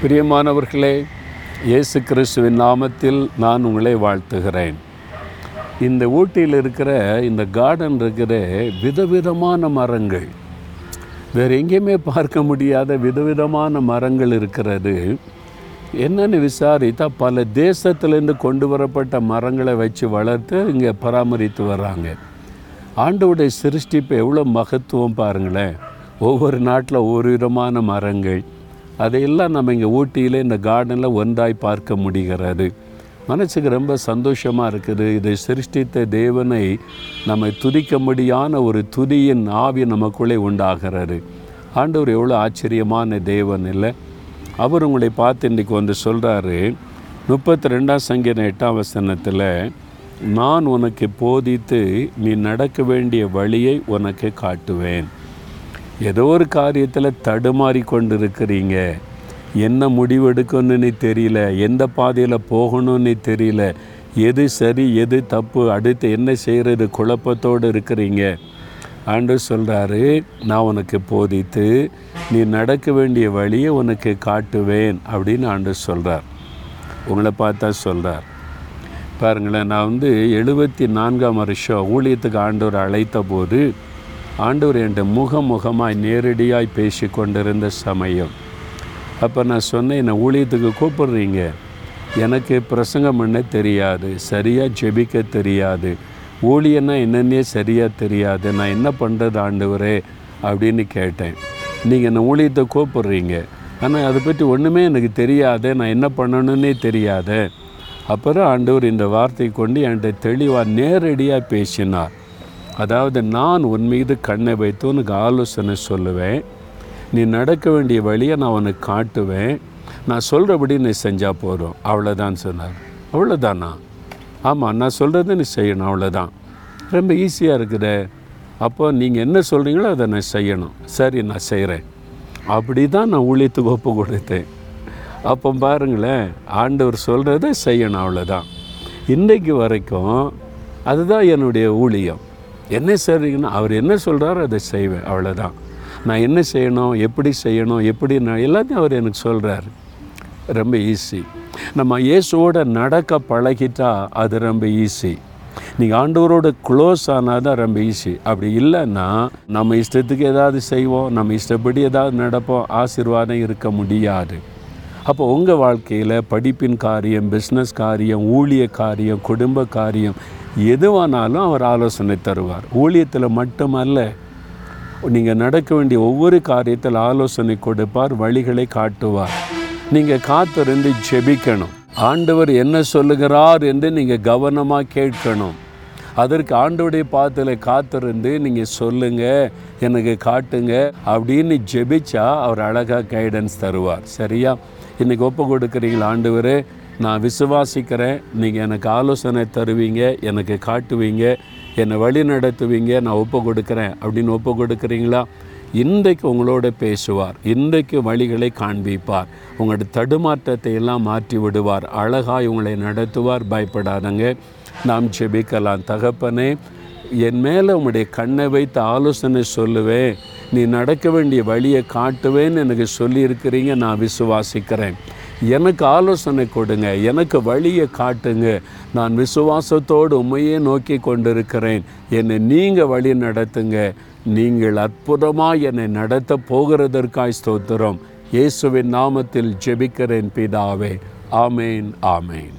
பிரியமானவர்களே இயேசு கிறிஸ்துவின் நாமத்தில் நான் உங்களை வாழ்த்துகிறேன். இந்த ஊட்டியில் இருக்கிற இந்த கார்டன் இருக்கிற விதவிதமான மரங்கள் வேறு எங்கேயுமே பார்க்க முடியாத விதவிதமான மரங்கள் இருக்கிறது. என்னன்னு விசாரித்தா பல தேசத்திலேருந்து கொண்டு வரப்பட்ட மரங்களை வச்சு வளர்த்து இங்கே பராமரித்து வர்றாங்க. ஆண்டவுடைய சிருஷ்டிப்பு எவ்வளோ மகத்துவம் பாருங்களேன். ஒவ்வொரு நாட்டில் ஒவ்வொரு விதமான மரங்கள் அதையெல்லாம் நம்ம இங்கே ஊட்டியில் இந்த கார்டனில் ஒன்றாய் பார்க்க முடிகிறது. மனசுக்கு ரொம்ப சந்தோஷமாக இருக்குது. இதை சிருஷ்டித்த தேவனை நம்மை துதிக்கும்படியான ஒரு துதியின் ஆவி நமக்குள்ளே உண்டாகிறது. ஆண்டவர் எவ்வளோ ஆச்சரியமான தேவன் இல்லை. அவர் உங்களை பார்த்து இன்றைக்கி வந்து சொல்கிறாரு முப்பத்தி ரெண்டாம் சங்கீதம் எட்டாம் வசனத்தில் நான் உனக்கு போதித்து நீ நடக்க வேண்டிய வழியை உனக்கு காட்டுவேன். ஏதோ ஒரு காரியத்தில் தடுமாறி கொண்டு இருக்கிறீங்க என்ன முடிவெடுக்கணும்னு தெரியல எந்த பாதையில் போகணும்னு தெரியல எது சரி எது தப்பு அடுத்து என்ன செய்கிறது குழப்பத்தோடு இருக்கிறீங்க. ஆண்டு சொல்கிறாரு நான் உனக்கு போதித்து நீ நடக்க வேண்டிய வழியை உனக்கு காட்டுவேன் அப்படின்னு ஆண்டு சொல்கிறார் உங்களை பார்த்தா சொல்கிறார் பாருங்களேன் நான் வந்து எழுபத்தி நான்காம் வருஷம் ஊழியத்துக்கு ஆண்டவர் அழைத்த போது ஆண்டவர் என்கிட்ட முகமுகமாய் நேரடியாய் பேசி கொண்டிருந்த சமயம். அப்போ நான் சொன்னேன் என்னை ஊழியத்துக்கு கூப்பிடுறீங்க? எனக்கு பிரசங்கம் பண்ண தெரியாது சரியாக ஜெபிக்க தெரியாது ஊழியன்னா என்னன்னே சரியாக தெரியாது நான் என்ன பண்ணுறது ஆண்டவரே? அப்படின்னு கேட்டேன். நீங்கள் என்னை ஊழியத்தை கூப்பிடுறீங்க? ஆனால் அதை பற்றி ஒன்றுமே எனக்கு தெரியாத நான் என்ன பண்ணணுன்னே தெரியாத. அப்புறம் ஆண்டவர் இந்த வார்த்தை கொண்டு என்கிட்ட தெளிவாக நேரடியாக பேசினார். அதாவது நான் உன் மீது கண்ணை வைத்து உனக்கு ஆலோசனை சொல்லுவேன். நீ நடக்க வேண்டிய வழியை நான் உனக்கு காட்டுவேன். நான் சொல்கிறபடி நீ செஞ்சால் போதும். அவ்வளோதான் சொன்னார். அவ்வளோதானா ஆமாம் நான் சொல்கிறத நீ செய்யணும். அவ்வளோதான் ரொம்ப ஈஸியாக இருக்குது. அப்போ நீங்கள் என்ன சொல்கிறீங்களோ அதை நான் செய்யணும். சரி நான் செய்கிறேன் அப்படி தான் நான் ஊழியத்துக்கு ஒப்பு கொடுத்தேன். அப்போ பாருங்களேன் ஆண்டவர் சொல்கிறத செய்யணும். அவ்வளோதான் இன்றைக்கு வரைக்கும் அதுதான் என்னுடைய ஊழியம். என்ன செய்றீங்கன்னா அவர் என்ன சொல்கிறாரோ அதை செய்வேன் அவ்வளோதான் நான் என்ன செய்யணும் எப்படி செய்யணும் எப்படி நான் எல்லாத்தையும் அவர் எனக்கு சொல்கிறாரு ரொம்ப ஈஸி நம்ம இயேசுவோட நடக்க பழகிட்டா அது ரொம்ப ஈஸி நீங்கள் ஆண்டவரோட க்ளோஸ் ஆனால் தான் ரொம்ப ஈஸி அப்படி இல்லைன்னா நம்ம இஷ்டத்துக்கு ஏதாவது செய்வோம் நம்ம இஷ்டப்படி ஏதாவது நடப்போம் ஆசீர்வாதம் இருக்க முடியாது. அப்போ உங்கள் வாழ்க்கையில் படிப்பின் காரியம் பிஸ்னஸ் காரியம் ஊழிய காரியம் குடும்ப காரியம் எதுவானாலும் அவர் ஆலோசனை தருவார். ஊழியத்தில் மட்டுமல்ல நீங்கள் நடக்க வேண்டிய ஒவ்வொரு காரியத்தில் ஆலோசனை கொடுப்பார் வழிகளை காட்டுவார். நீங்கள் காத்திருந்து ஜெபிக்கணும். ஆண்டவர் என்ன சொல்லுகிறார் என்று நீங்கள் கவனமாக கேட்கணும். அதற்கு ஆண்டோடைய பாத்தில் காத்திருந்து நீங்கள் சொல்லுங்கள் எனக்கு காட்டுங்க அப்படின்னு ஜெபிச்சா அவர் அழகாக கைடன்ஸ் தருவார். சரியா? இன்றைக்கி ஒப்பு கொடுக்குறீங்களா ஆண்டவர்? நான் விசுவாசிக்கிறேன். நீங்கள் எனக்கு ஆலோசனை தருவீங்க எனக்கு காட்டுவீங்க என்னை வழி நடத்துவீங்க நான் ஒப்பு கொடுக்குறேன். அப்படின்னு ஒப்பு கொடுக்குறீங்களா? இன்றைக்கு உங்களோட பேசுவார். இன்றைக்கு வழிகளை காண்பிப்பார். உங்களோட தடுமாற்றத்தை எல்லாம் மாற்றி விடுவார். அழகாய் உங்களை நடத்துவார். பயப்படாதங்க. நாம் ஜெபிக்கலாம். தகப்பனே என் மேலே உங்களுடைய கண்ணை வைத்து ஆலோசனை சொல்லுவேன். நீ நடக்க வேண்டிய வழியை காட்டுவேன்னு எனக்கு சொல்லியிருக்கிறீங்க. நான் விசுவாசிக்கிறேன். எனக்கு ஆலோசனை கொடுங்க எனக்கு வழியை காட்டுங்க. நான் விசுவாசத்தோடு உண்மையே நோக்கி கொண்டிருக்கிறேன். என்னை நீங்கள் வழி நடத்துங்க. நீங்கள் அற்புதமாக என்னை நடத்த போகிறதற்காய் ஸ்தோத்திரம். இயேசுவின் நாமத்தில் ஜெபிக்கிறேன் பிதாவே. ஆமேன் ஆமேன்.